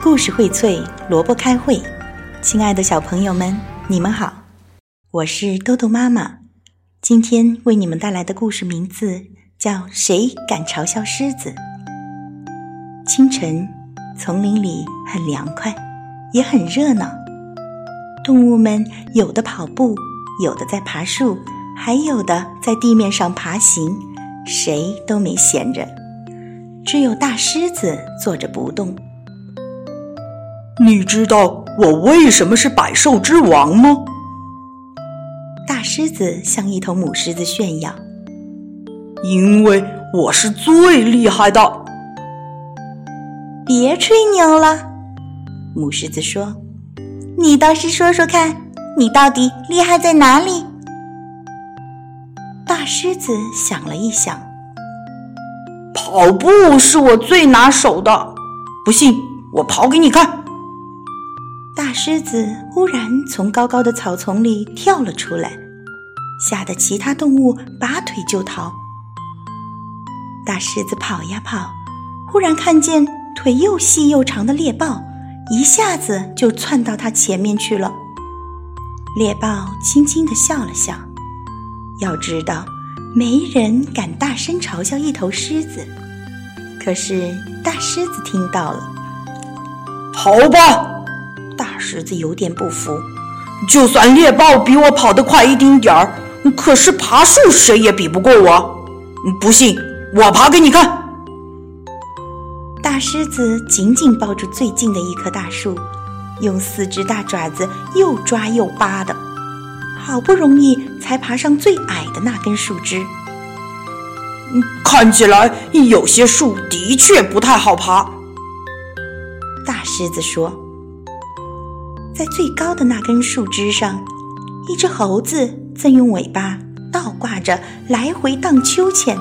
故事荟萃，萝卜开会。亲爱的小朋友们，你们好，我是豆豆妈妈。今天为你们带来的故事名字叫《谁敢嘲笑狮子》。清晨，丛林里很凉快，也很热闹。动物们有的跑步，有的在爬树，还有的在地面上爬行，谁都没闲着。只有大狮子坐着不动。你知道我为什么是百兽之王吗？大狮子向一头母狮子炫耀：“因为我是最厉害的。”别吹牛了，母狮子说：“你倒是说说看，你到底厉害在哪里？”大狮子想了一想：“跑步是我最拿手的，不信我跑给你看。”大狮子忽然从高高的草丛里跳了出来，吓得其他动物拔腿就逃。大狮子跑呀跑，忽然看见腿又细又长的猎豹，一下子就窜到它前面去了。猎豹轻轻地笑了笑，要知道，没人敢大声嘲笑一头狮子。可是大狮子听到了，跑吧！大狮子有点不服，就算猎豹比我跑得快一丁点儿，可是爬树谁也比不过我。不信，我爬给你看。大狮子紧紧抱住最近的一棵大树，用四只大爪子又抓又扒的，好不容易才爬上最矮的那根树枝。看起来有些树的确不太好爬。大狮子说。在最高的那根树枝上，一只猴子正用尾巴倒挂着来回荡秋千。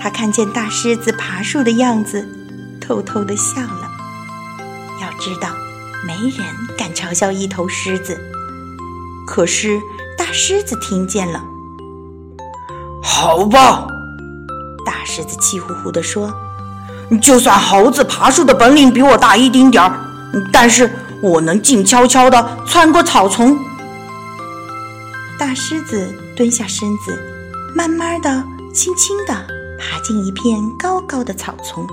他看见大狮子爬树的样子，偷偷的笑了。要知道，没人敢嘲笑一头狮子。可是大狮子听见了。好吧，大狮子气呼呼地说：“就算猴子爬树的本领比我大一丁点儿，但是……”我能静悄悄地穿过草丛。大狮子蹲下身子，慢慢的、轻轻地爬进一片高高的草丛。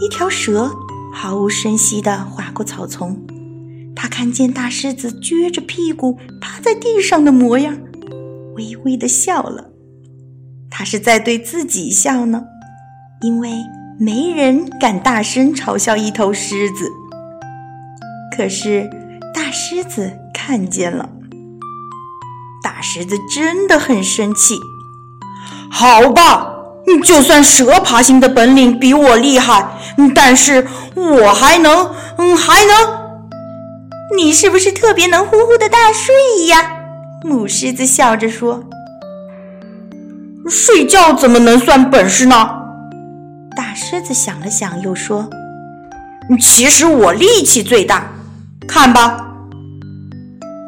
一条蛇毫无声息地划过草丛，它看见大狮子撅着屁股趴在地上的模样，微微地笑了。它是在对自己笑呢，因为没人敢大声嘲笑一头狮子。可是，大狮子看见了。大狮子真的很生气。好吧，就算蛇爬行的本领比我厉害，但是我还能，嗯，还能。你是不是特别能呼呼的大睡呀？母狮子笑着说。睡觉怎么能算本事呢？大狮子想了想，又说：“其实我力气最大。”看吧，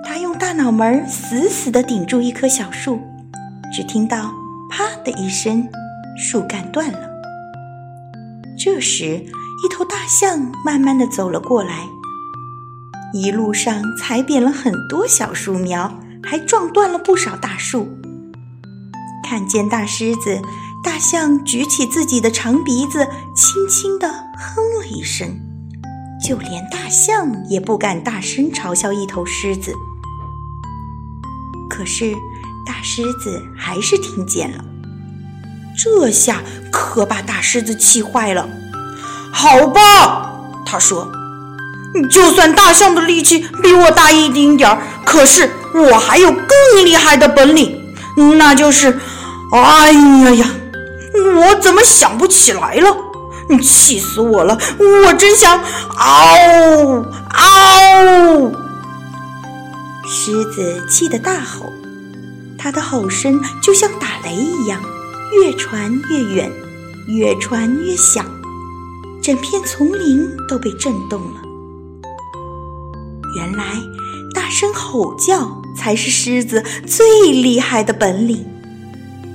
他用大脑门死死地顶住一棵小树，只听到“啪”的一声，树干断了。这时，一头大象慢慢地走了过来，一路上踩扁了很多小树苗，还撞断了不少大树。看见大狮子，大象举起自己的长鼻子，轻轻地哼了一声。就连大象也不敢大声嘲笑一头狮子，可是大狮子还是听见了。这下可把大狮子气坏了。好吧，他说：“就算大象的力气比我大一丁点儿，可是我还有更厉害的本领，那就是……哎呀呀，我怎么想不起来了？气死我了！我真想嗷嗷！狮子气得大吼，它的吼声就像打雷一样，越传越远，越传越响，整片丛林都被震动了。原来，大声吼叫才是狮子最厉害的本领。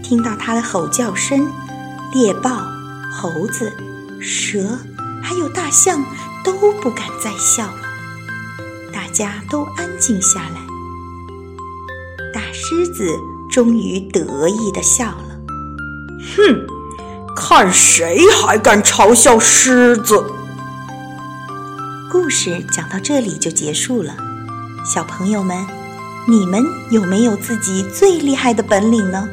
听到它的吼叫声，猎豹、猴子。蛇还有大象都不敢再笑了，大家都安静下来。大狮子终于得意地笑了：“哼，看谁还敢嘲笑狮子！”故事讲到这里就结束了。小朋友们，你们有没有自己最厉害的本领呢？